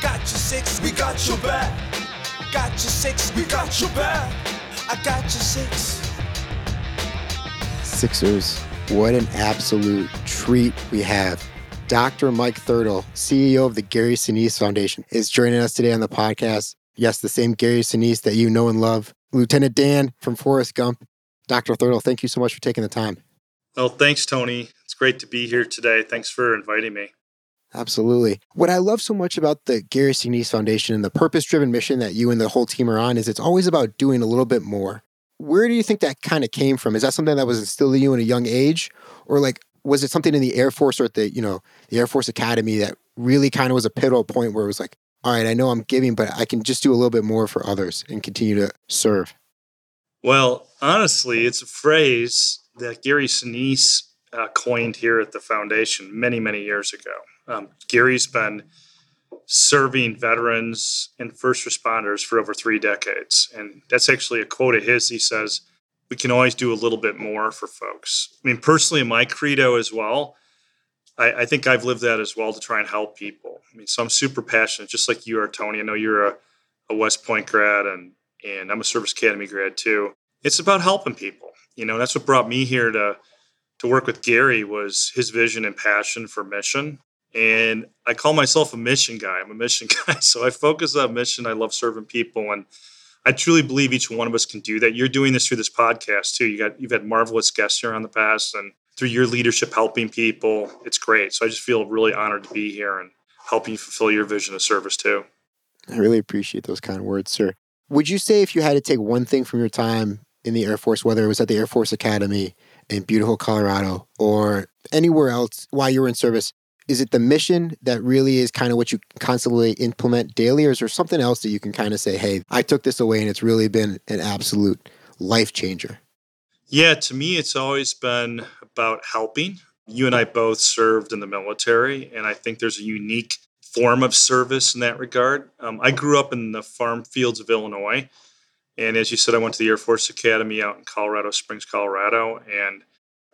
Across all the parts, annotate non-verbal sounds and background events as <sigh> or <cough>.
Got your six, we got your back. Got your six, we got your back. I got your six. Sixers, what an absolute treat we have. Dr. Mike Thirtle, CEO of the Gary Sinise Foundation, is joining us today on the podcast. Yes, the same Gary Sinise that you know and love. Lieutenant Dan from Forrest Gump. Dr. Thirtle, thank you so much for taking the time. Well, thanks, Tony. It's great to be here today. Thanks for inviting me. Absolutely. What I love so much about the Gary Sinise Foundation and the purpose driven mission that you and the whole team are on is it's always about doing a little bit more. Where do you think that kind of came from? Is that something that was instilled in you in a young age? Or like was it something in the Air Force or at the, you know, the Air Force Academy that really kind of was a pivotal point where it was like, all right, I know I'm giving, but I can just do a little bit more for others and continue to serve? Well, honestly, it's a phrase that Gary Sinise uh, coined here at the foundation many, many years ago. Um, Gary's been serving veterans and first responders for over three decades. And that's actually a quote of his. He says, We can always do a little bit more for folks. I mean, personally, my credo as well, I, I think I've lived that as well to try and help people. I mean, so I'm super passionate, just like you are, Tony. I know you're a, a West Point grad and, and I'm a Service Academy grad too. It's about helping people. You know, that's what brought me here to to work with Gary was his vision and passion for mission and I call myself a mission guy. I'm a mission <laughs> guy. So I focus on mission. I love serving people. And I truly believe each one of us can do that. You're doing this through this podcast too. You got you've had marvelous guests here on the past and through your leadership helping people. It's great. So I just feel really honored to be here and helping you fulfill your vision of service too. I really appreciate those kind words, sir. Would you say if you had to take one thing from your time in the Air Force, whether it was at the Air Force Academy in beautiful Colorado or anywhere else while you were in service, is it the mission that really is kind of what you constantly implement daily, or is there something else that you can kind of say, hey, I took this away and it's really been an absolute life changer? Yeah, to me, it's always been about helping. You and I both served in the military, and I think there's a unique form of service in that regard. Um, I grew up in the farm fields of Illinois. And as you said, I went to the Air Force Academy out in Colorado Springs, Colorado. And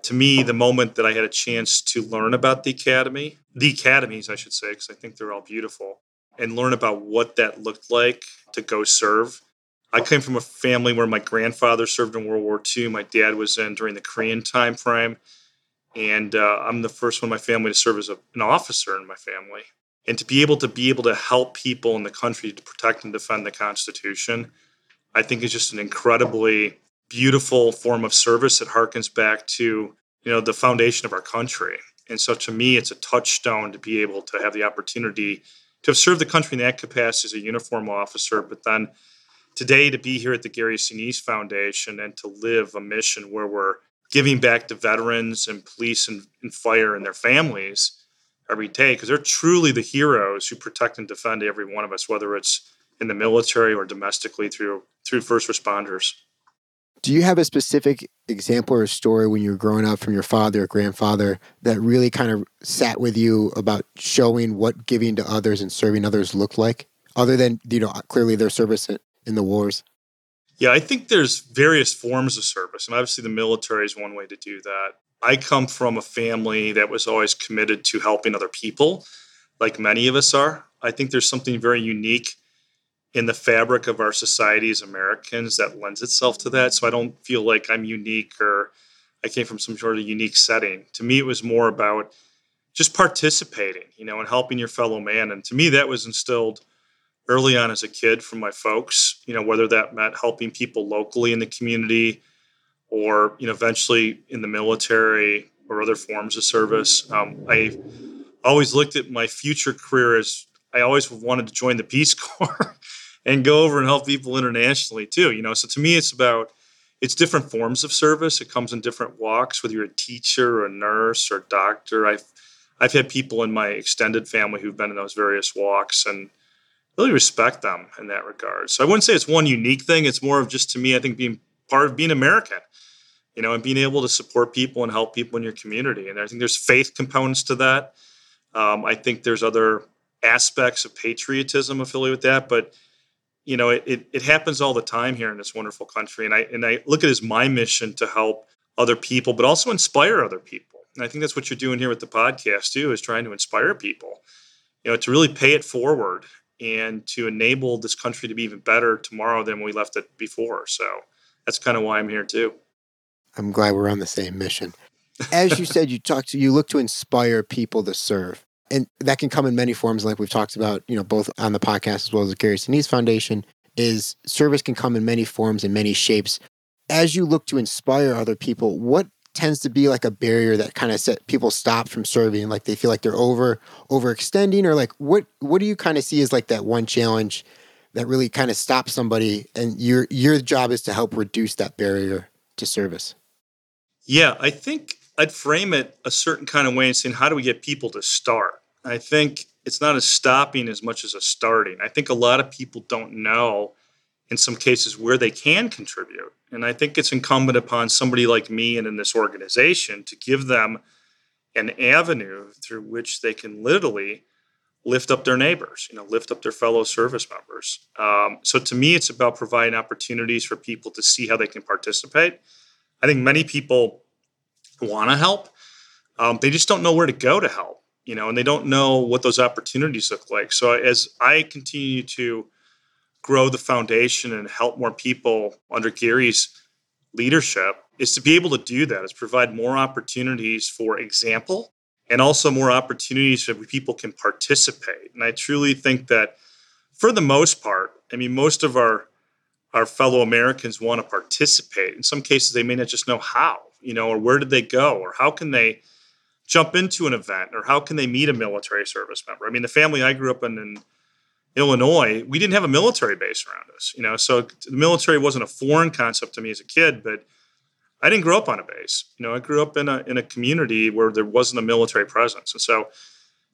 to me, the moment that I had a chance to learn about the academy, the academies, I should say, because I think they're all beautiful, and learn about what that looked like to go serve. I came from a family where my grandfather served in World War II. My dad was in during the Korean time frame. And uh, I'm the first one in my family to serve as a, an officer in my family. And to be able to be able to help people in the country to protect and defend the Constitution, I think is just an incredibly beautiful form of service that harkens back to you know the foundation of our country. And so to me it's a touchstone to be able to have the opportunity to have served the country in that capacity as a uniform officer but then today to be here at the gary sinise foundation and to live a mission where we're giving back to veterans and police and, and fire and their families every day because they're truly the heroes who protect and defend every one of us whether it's in the military or domestically through through first responders do you have a specific example or story when you were growing up from your father or grandfather that really kind of sat with you about showing what giving to others and serving others looked like, other than you know clearly their service in the wars? Yeah, I think there's various forms of service, and obviously the military is one way to do that. I come from a family that was always committed to helping other people, like many of us are. I think there's something very unique in the fabric of our society as Americans that lends itself to that. So I don't feel like I'm unique or I came from some sort of unique setting. To me, it was more about just participating, you know, and helping your fellow man. And to me, that was instilled early on as a kid from my folks, you know, whether that meant helping people locally in the community or, you know, eventually in the military or other forms of service. Um, I always looked at my future career as I always wanted to join the Peace <laughs> Corps and go over and help people internationally too. You know, so to me, it's about it's different forms of service. It comes in different walks, whether you're a teacher or a nurse or a doctor. I've I've had people in my extended family who've been in those various walks and really respect them in that regard. So I wouldn't say it's one unique thing. It's more of just to me, I think being part of being American, you know, and being able to support people and help people in your community. And I think there's faith components to that. Um, I think there's other aspects of patriotism affiliated with that, but you know, it, it, it happens all the time here in this wonderful country. And I and I look at it as my mission to help other people, but also inspire other people. And I think that's what you're doing here with the podcast too, is trying to inspire people, you know, to really pay it forward and to enable this country to be even better tomorrow than we left it before. So that's kind of why I'm here too. I'm glad we're on the same mission. As you said, you talk to you look to inspire people to serve. And that can come in many forms, like we've talked about, you know, both on the podcast as well as the Gary Sinise Foundation, is service can come in many forms and many shapes. As you look to inspire other people, what tends to be like a barrier that kind of set people stop from serving like they feel like they're over overextending or like what what do you kind of see as like that one challenge that really kind of stops somebody and your your job is to help reduce that barrier to service yeah i think i'd frame it a certain kind of way and saying how do we get people to start i think it's not a stopping as much as a starting i think a lot of people don't know in some cases where they can contribute. And I think it's incumbent upon somebody like me and in this organization to give them an avenue through which they can literally lift up their neighbors, you know, lift up their fellow service members. Um, so to me, it's about providing opportunities for people to see how they can participate. I think many people want to help, um, they just don't know where to go to help, you know, and they don't know what those opportunities look like. So as I continue to grow the foundation and help more people under Gary's leadership is to be able to do that, is provide more opportunities for example and also more opportunities so people can participate. And I truly think that for the most part, I mean, most of our our fellow Americans want to participate. In some cases, they may not just know how, you know, or where did they go, or how can they jump into an event, or how can they meet a military service member. I mean, the family I grew up in in Illinois, we didn't have a military base around us. You know, so the military wasn't a foreign concept to me as a kid, but I didn't grow up on a base. You know, I grew up in a in a community where there wasn't a military presence, and so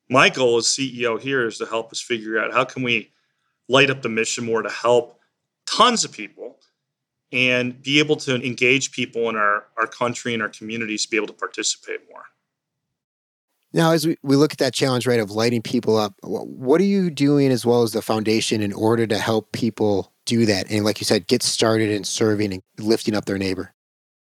my goal as CEO here is to help us figure out how can we light up the mission more to help tons of people and be able to engage people in our, our country and our communities to be able to participate more. Now, as we, we look at that challenge, right, of lighting people up, what are you doing as well as the foundation in order to help people do that? And like you said, get started in serving and lifting up their neighbor?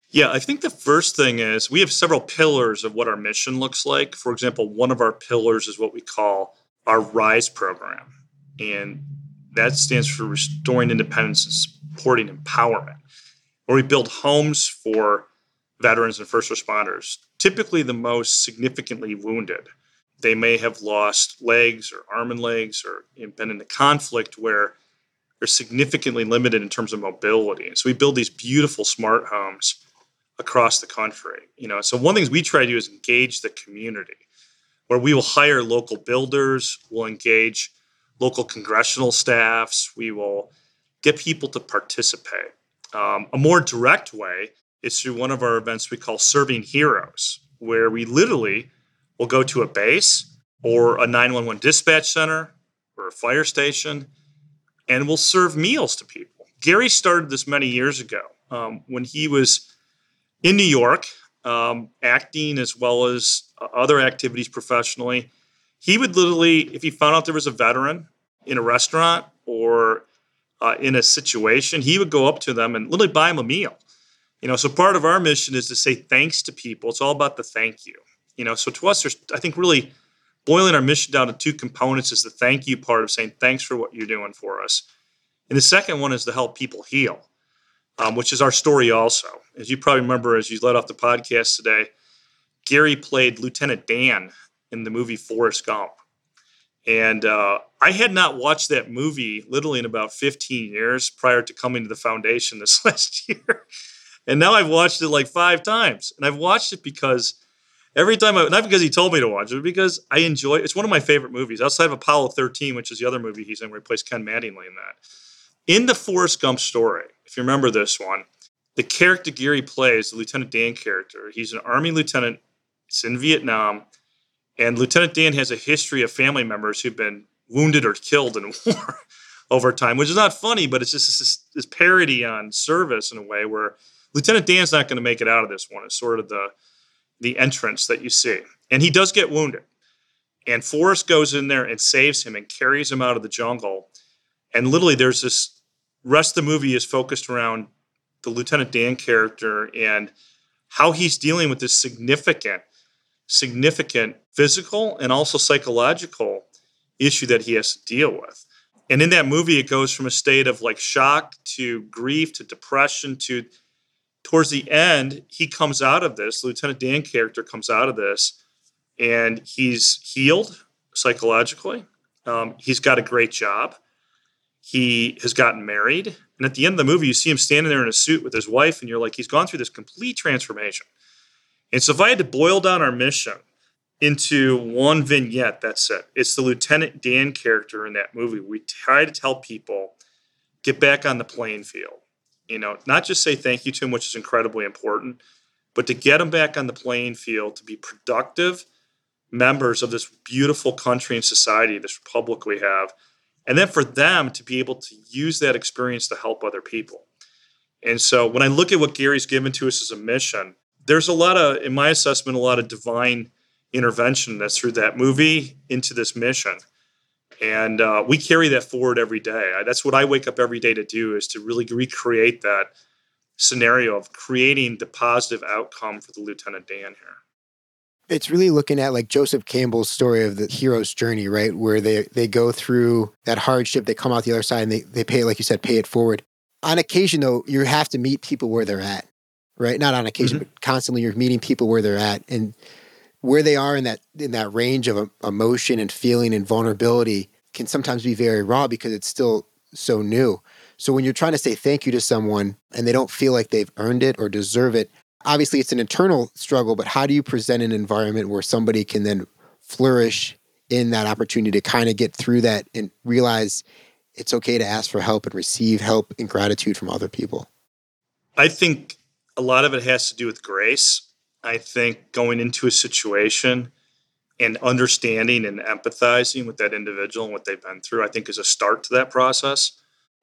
Yeah, I think the first thing is we have several pillars of what our mission looks like. For example, one of our pillars is what we call our RISE program. And that stands for Restoring Independence and Supporting Empowerment, where we build homes for veterans and first responders typically the most significantly wounded. They may have lost legs or arm and legs or been in a conflict where they're significantly limited in terms of mobility. And so we build these beautiful smart homes across the country. You know, so one of the things we try to do is engage the community, where we will hire local builders, we'll engage local congressional staffs, we will get people to participate. Um, a more direct way is through one of our events we call Serving Heroes, where we literally will go to a base or a 911 dispatch center or a fire station and we'll serve meals to people. Gary started this many years ago um, when he was in New York, um, acting as well as other activities professionally. He would literally, if he found out there was a veteran in a restaurant or uh, in a situation, he would go up to them and literally buy them a meal. You know, so part of our mission is to say thanks to people. It's all about the thank you. You know, so to us, there's I think really boiling our mission down to two components is the thank you part of saying thanks for what you're doing for us. And the second one is to help people heal, um, which is our story also. As you probably remember, as you led off the podcast today, Gary played Lieutenant Dan in the movie Forrest Gump. And uh, I had not watched that movie literally in about 15 years prior to coming to the foundation <laughs> this last year. And now I've watched it like five times. And I've watched it because every time I, not because he told me to watch it, but because I enjoy. It's one of my favorite movies outside of Apollo 13, which is the other movie he's in where he plays Ken Mattingly in that. In the Forrest Gump story, if you remember this one, the character Gary plays, the Lieutenant Dan character, he's an Army lieutenant. It's in Vietnam. And Lieutenant Dan has a history of family members who've been wounded or killed in <laughs> war over time, which is not funny, but it's just this, this parody on service in a way where Lieutenant Dan's not going to make it out of this one. It's sort of the the entrance that you see, and he does get wounded. And Forrest goes in there and saves him and carries him out of the jungle. And literally, there's this rest of the movie is focused around the Lieutenant Dan character and how he's dealing with this significant, significant physical and also psychological issue that he has to deal with. And in that movie, it goes from a state of like shock to grief to depression to towards the end, he comes out of this, Lieutenant Dan character comes out of this, and he's healed psychologically. Um, he's got a great job. He has gotten married. And at the end of the movie, you see him standing there in a suit with his wife, and you're like, he's gone through this complete transformation. And so, if I had to boil down our mission into one vignette, that's it. It's the Lieutenant Dan character in that movie. We try to tell people get back on the playing field. You know, not just say thank you to him, which is incredibly important, but to get them back on the playing field to be productive members of this beautiful country and society, this republic we have, and then for them to be able to use that experience to help other people. And so when I look at what Gary's given to us as a mission, there's a lot of, in my assessment, a lot of divine intervention that's through that movie into this mission. And uh, we carry that forward every day. That's what I wake up every day to do is to really recreate that scenario of creating the positive outcome for the Lieutenant Dan here it's really looking at like Joseph Campbell's story of the hero's journey, right? Where they they go through that hardship, they come out the other side and they, they pay, like you said, pay it forward. On occasion though, you have to meet people where they're at, right? Not on occasion, mm-hmm. but constantly you're meeting people where they're at and where they are in that in that range of emotion and feeling and vulnerability can sometimes be very raw because it's still so new. So when you're trying to say thank you to someone and they don't feel like they've earned it or deserve it, obviously it's an internal struggle, but how do you present an environment where somebody can then flourish in that opportunity to kind of get through that and realize it's okay to ask for help and receive help and gratitude from other people? I think a lot of it has to do with grace. I think going into a situation and understanding and empathizing with that individual and what they've been through, I think is a start to that process.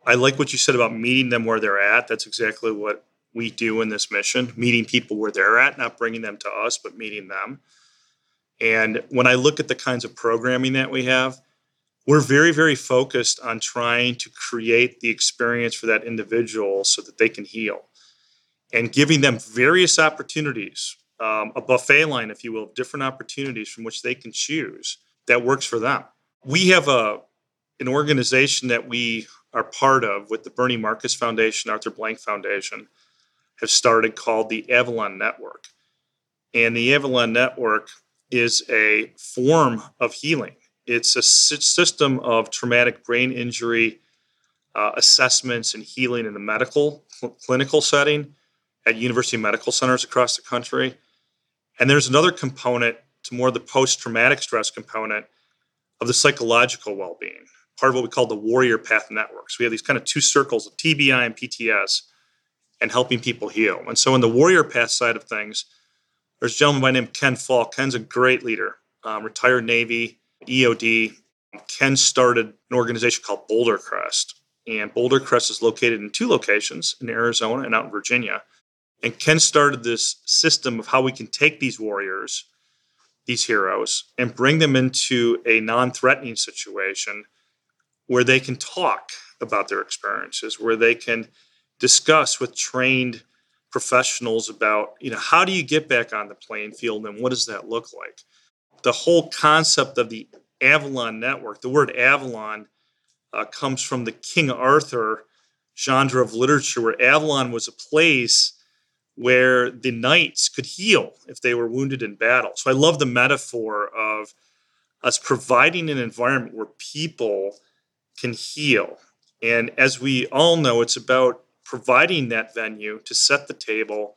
I like what you said about meeting them where they're at. That's exactly what we do in this mission, meeting people where they're at, not bringing them to us, but meeting them. And when I look at the kinds of programming that we have, we're very, very focused on trying to create the experience for that individual so that they can heal and giving them various opportunities, um, a buffet line, if you will, different opportunities from which they can choose that works for them. We have a an organization that we are part of with the Bernie Marcus Foundation, Arthur Blank Foundation, have started called the Avalon Network. And the Avalon Network is a form of healing. It's a system of traumatic brain injury uh, assessments and healing in the medical cl- clinical setting at university medical centers across the country. And there's another component to more the post traumatic stress component of the psychological well being, part of what we call the Warrior Path Networks. We have these kind of two circles of TBI and PTS and helping people heal. And so, in the warrior path side of things, there's a gentleman by name Ken Falke. Ken's a great leader, um, retired Navy, EOD. Ken started an organization called Boulder Crest. And Boulder Crest is located in two locations in Arizona and out in Virginia. And Ken started this system of how we can take these warriors, these heroes, and bring them into a non threatening situation where they can talk about their experiences, where they can discuss with trained professionals about you know how do you get back on the playing field and what does that look like? The whole concept of the avalon network the word avalon uh, comes from the king arthur genre of literature where avalon was a place where the knights could heal if they were wounded in battle so i love the metaphor of us providing an environment where people can heal and as we all know it's about providing that venue to set the table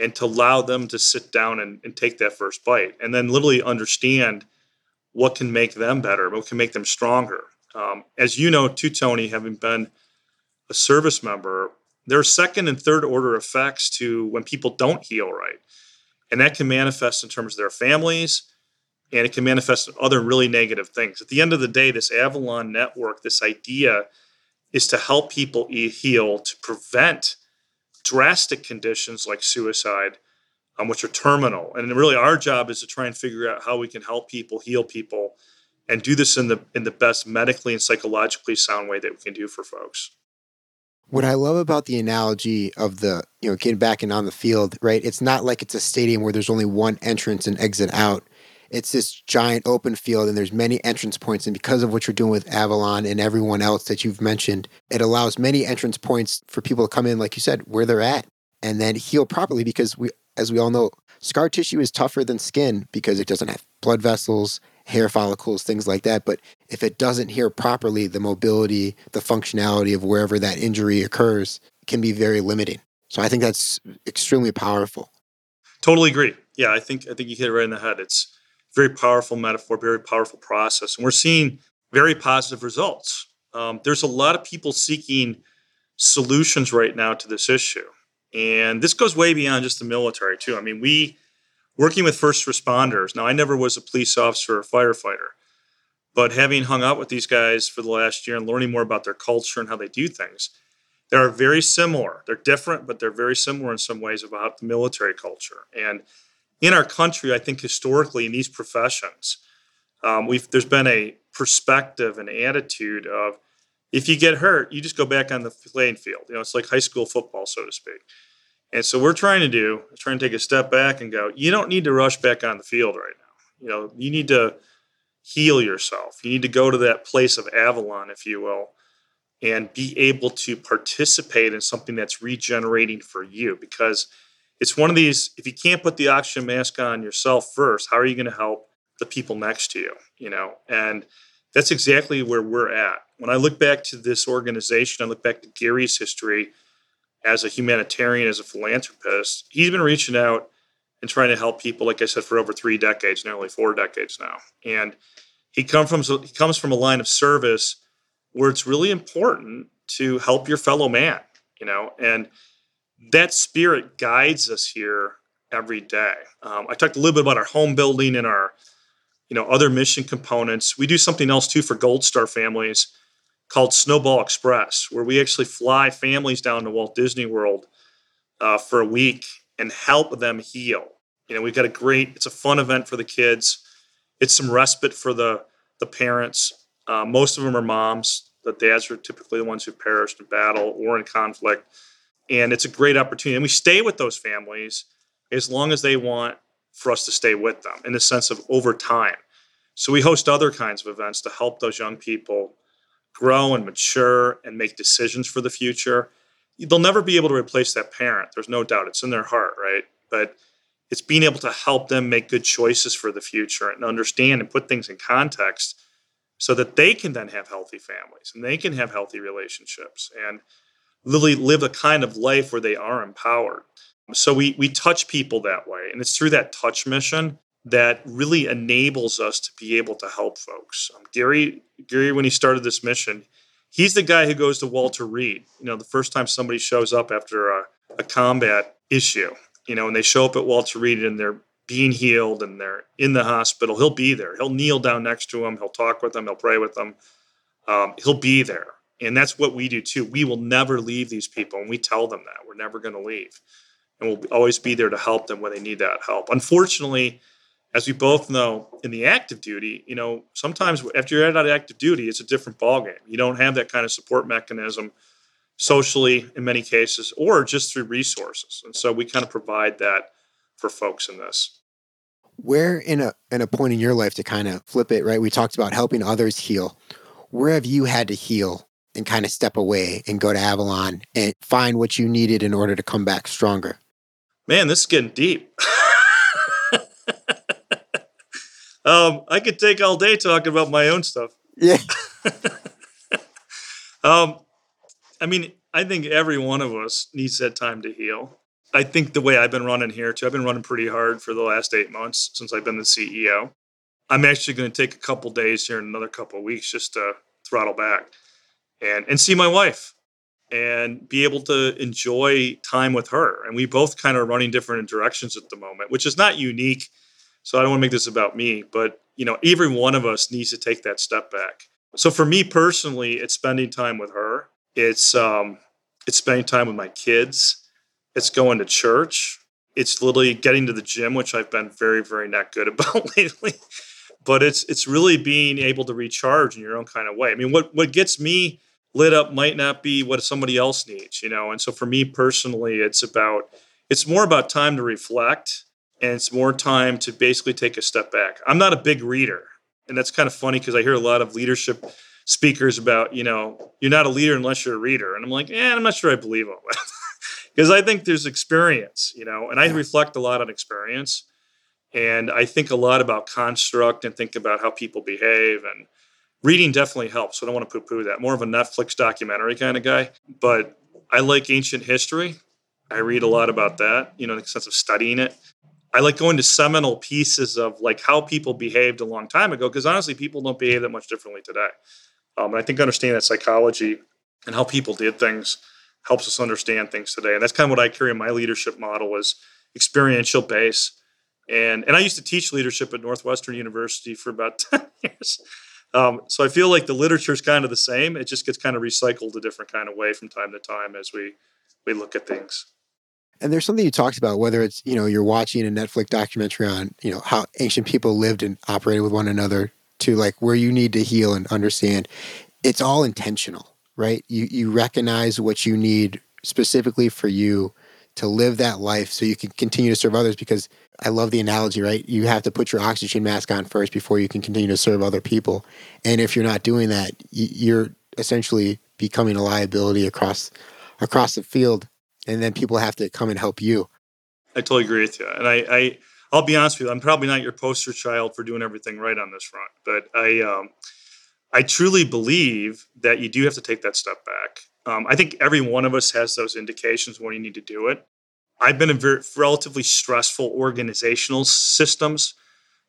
and to allow them to sit down and, and take that first bite and then literally understand what can make them better, what can make them stronger. Um, as you know, too, Tony, having been a service member, there are second and third order effects to when people don't heal right. And that can manifest in terms of their families, and it can manifest in other really negative things. At the end of the day, this Avalon network, this idea is to help people heal, to prevent drastic conditions like suicide, um, which are terminal. And really, our job is to try and figure out how we can help people heal people, and do this in the in the best medically and psychologically sound way that we can do for folks. What I love about the analogy of the, you know, getting back and on the field, right? It's not like it's a stadium where there's only one entrance and exit out. It's this giant open field and there's many entrance points. And because of what you're doing with Avalon and everyone else that you've mentioned, it allows many entrance points for people to come in, like you said, where they're at and then heal properly because we, as we all know, scar tissue is tougher than skin because it doesn't have blood vessels, hair follicles, things like that. But if it doesn't heal properly, the mobility, the functionality of wherever that injury occurs can be very limiting. So I think that's extremely powerful. Totally agree. Yeah, I think I think you hit it right in the head. It's very powerful metaphor, very powerful process, and we're seeing very positive results. Um, there's a lot of people seeking solutions right now to this issue, and this goes way beyond just the military too. I mean, we working with first responders. Now, I never was a police officer or firefighter, but having hung out with these guys for the last year and learning more about their culture and how they do things, they are very similar. They're different, but they're very similar in some ways about the military culture. And in our country, I think historically in these professions, um, we've there's been a perspective and attitude of if you get hurt, you just go back on the playing field. You know, it's like high school football, so to speak. And so we're trying to do is trying to take a step back and go, you don't need to rush back on the field right now. You know, you need to heal yourself. You need to go to that place of Avalon, if you will, and be able to participate in something that's regenerating for you because it's one of these if you can't put the oxygen mask on yourself first, how are you going to help the people next to you, you know? And that's exactly where we're at. When I look back to this organization, I look back to Gary's history, as a humanitarian, as a philanthropist, he's been reaching out and trying to help people, like I said, for over three decades, nearly four decades now. And he come from he comes from a line of service where it's really important to help your fellow man, you know, and that spirit guides us here every day. Um, I talked a little bit about our home building and our, you know, other mission components. We do something else too for Gold Star families called Snowball Express, where we actually fly families down to Walt Disney World uh, for a week and help them heal. You know, we've got a great, it's a fun event for the kids. It's some respite for the the parents. Uh, most of them are moms. The dads are typically the ones who perished in battle or in conflict. And it's a great opportunity. And we stay with those families as long as they want for us to stay with them in the sense of over time. So we host other kinds of events to help those young people grow and mature and make decisions for the future. They'll never be able to replace that parent. There's no doubt. It's in their heart, right? But it's being able to help them make good choices for the future and understand and put things in context so that they can then have healthy families and they can have healthy relationships and really live a kind of life where they are empowered. So we we touch people that way. And it's through that touch mission that really enables us to be able to help folks. Um, Gary, Gary, when he started this mission, he's the guy who goes to Walter Reed. You know, the first time somebody shows up after a, a combat issue, you know, and they show up at Walter Reed and they're being healed and they're in the hospital, he'll be there. He'll kneel down next to them. He'll talk with them. He'll pray with them. Um, he'll be there. And that's what we do too. We will never leave these people. And we tell them that we're never going to leave. And we'll always be there to help them when they need that help. Unfortunately, as we both know in the active duty, you know, sometimes after you're out of active duty, it's a different ballgame. You don't have that kind of support mechanism socially in many cases or just through resources. And so we kind of provide that for folks in this. Where in a in a point in your life to kind of flip it, right? We talked about helping others heal. Where have you had to heal and kind of step away and go to Avalon and find what you needed in order to come back stronger? Man, this is getting deep. <laughs> Um, I could take all day talking about my own stuff. Yeah. <laughs> um, I mean, I think every one of us needs that time to heal. I think the way I've been running here too, I've been running pretty hard for the last eight months since I've been the CEO. I'm actually going to take a couple days here in another couple weeks just to throttle back and and see my wife and be able to enjoy time with her. And we both kind of running different directions at the moment, which is not unique so I don't want to make this about me, but you know, every one of us needs to take that step back. So for me personally, it's spending time with her. It's um, it's spending time with my kids. It's going to church. It's literally getting to the gym, which I've been very, very not good <laughs> about lately. But it's it's really being able to recharge in your own kind of way. I mean, what what gets me lit up might not be what somebody else needs, you know. And so for me personally, it's about it's more about time to reflect and it's more time to basically take a step back. I'm not a big reader, and that's kind of funny because I hear a lot of leadership speakers about, you know, you're not a leader unless you're a reader, and I'm like, eh, I'm not sure I believe all that <laughs> because I think there's experience, you know, and I reflect a lot on experience, and I think a lot about construct and think about how people behave and reading definitely helps. So I don't want to poo-poo that. More of a Netflix documentary kind of guy, but I like ancient history. I read a lot about that, you know, in the sense of studying it. I like going to seminal pieces of like how people behaved a long time ago because honestly, people don't behave that much differently today. Um, and I think understanding that psychology and how people did things helps us understand things today. And that's kind of what I carry in my leadership model is experiential base. And and I used to teach leadership at Northwestern University for about <laughs> 10 years. Um, so I feel like the literature is kind of the same. It just gets kind of recycled a different kind of way from time to time as we we look at things. And there's something you talked about, whether it's, you know, you're watching a Netflix documentary on, you know, how ancient people lived and operated with one another to like where you need to heal and understand. It's all intentional, right? You you recognize what you need specifically for you to live that life so you can continue to serve others because I love the analogy, right? You have to put your oxygen mask on first before you can continue to serve other people. And if you're not doing that, you're essentially becoming a liability across across the field and then people have to come and help you. I totally agree with you. And I, I I'll be honest with you, I'm probably not your poster child for doing everything right on this front, but I um, I truly believe that you do have to take that step back. Um, I think every one of us has those indications when you need to do it. I've been in very, relatively stressful organizational systems.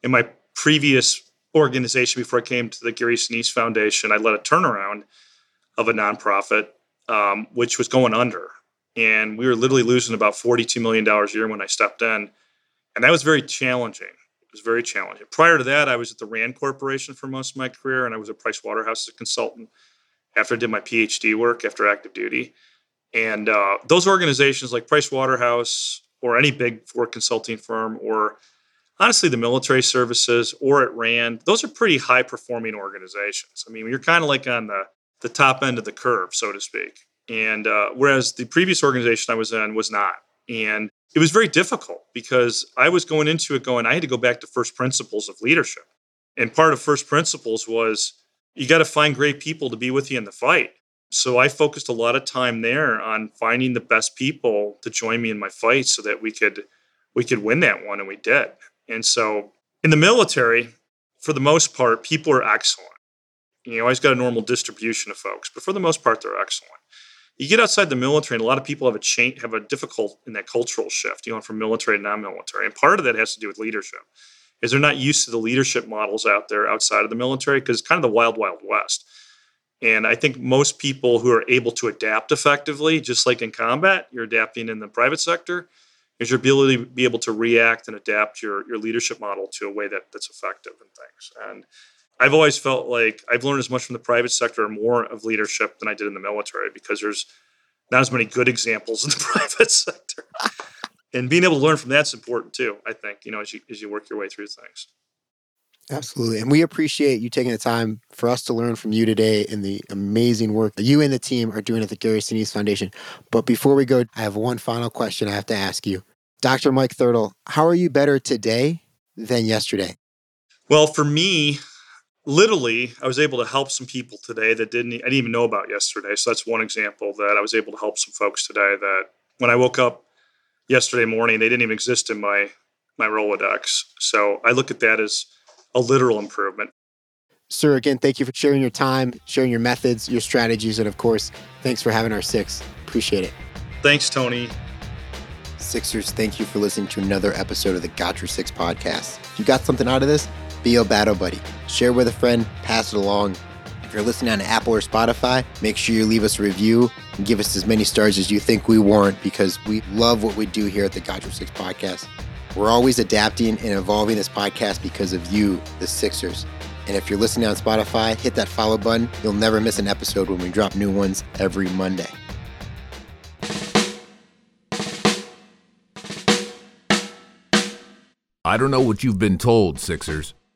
In my previous organization, before I came to the Gary Sinise Foundation, I led a turnaround of a nonprofit, um, which was going under and we were literally losing about $42 million a year when I stepped in. And that was very challenging. It was very challenging. Prior to that, I was at the RAND Corporation for most of my career, and I was at Price Waterhouse as a consultant after I did my PhD work after active duty. And uh, those organizations like Price Waterhouse or any big four consulting firm or honestly the military services or at RAND, those are pretty high performing organizations. I mean, you're kind of like on the, the top end of the curve, so to speak. And uh, whereas the previous organization I was in was not. And it was very difficult because I was going into it going, I had to go back to first principles of leadership. And part of first principles was you got to find great people to be with you in the fight. So I focused a lot of time there on finding the best people to join me in my fight so that we could we could win that one and we did. And so in the military, for the most part, people are excellent. You always got a normal distribution of folks, but for the most part, they're excellent you get outside the military, and a lot of people have a change, have a difficult in that cultural shift, you know, from military to non-military, and part of that has to do with leadership, is they're not used to the leadership models out there outside of the military because it's kind of the wild, wild west. And I think most people who are able to adapt effectively, just like in combat, you're adapting in the private sector, is your ability to be able to react and adapt your your leadership model to a way that that's effective and things. And I've always felt like I've learned as much from the private sector more of leadership than I did in the military because there's not as many good examples <laughs> in the private sector. and being able to learn from that's important too, I think, you know, as you as you work your way through things. Absolutely. And we appreciate you taking the time for us to learn from you today and the amazing work that you and the team are doing at the Gary Sinise Foundation. But before we go, I have one final question I have to ask you. Dr. Mike Thirtle, how are you better today than yesterday? Well, for me, literally i was able to help some people today that didn't i didn't even know about yesterday. So that's one example that i was able to help some folks today that when i woke up yesterday morning they didn't even exist in my my rolodex. So i look at that as a literal improvement. Sir again thank you for sharing your time sharing your methods your strategies and of course thanks for having our six. Appreciate it. Thanks tony. Sixers thank you for listening to another episode of the got your six podcast. If you got something out of this be a battle buddy. Share with a friend, pass it along. If you're listening on Apple or Spotify, make sure you leave us a review and give us as many stars as you think we warrant because we love what we do here at the Got Your Six podcast. We're always adapting and evolving this podcast because of you, the Sixers. And if you're listening on Spotify, hit that follow button. You'll never miss an episode when we drop new ones every Monday. I don't know what you've been told, Sixers,